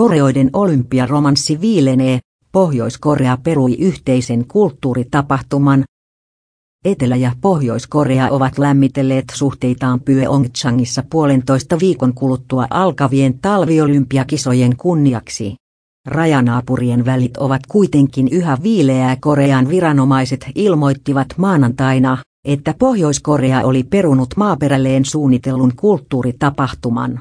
Koreoiden olympiaromanssi viilenee, Pohjois-Korea perui yhteisen kulttuuritapahtuman. Etelä- ja Pohjois-Korea ovat lämmitelleet suhteitaan Pyeongchangissa puolentoista viikon kuluttua alkavien talviolympiakisojen kunniaksi. Rajanaapurien välit ovat kuitenkin yhä viileää Korean viranomaiset ilmoittivat maanantaina, että Pohjois-Korea oli perunut maaperälleen suunnitellun kulttuuritapahtuman.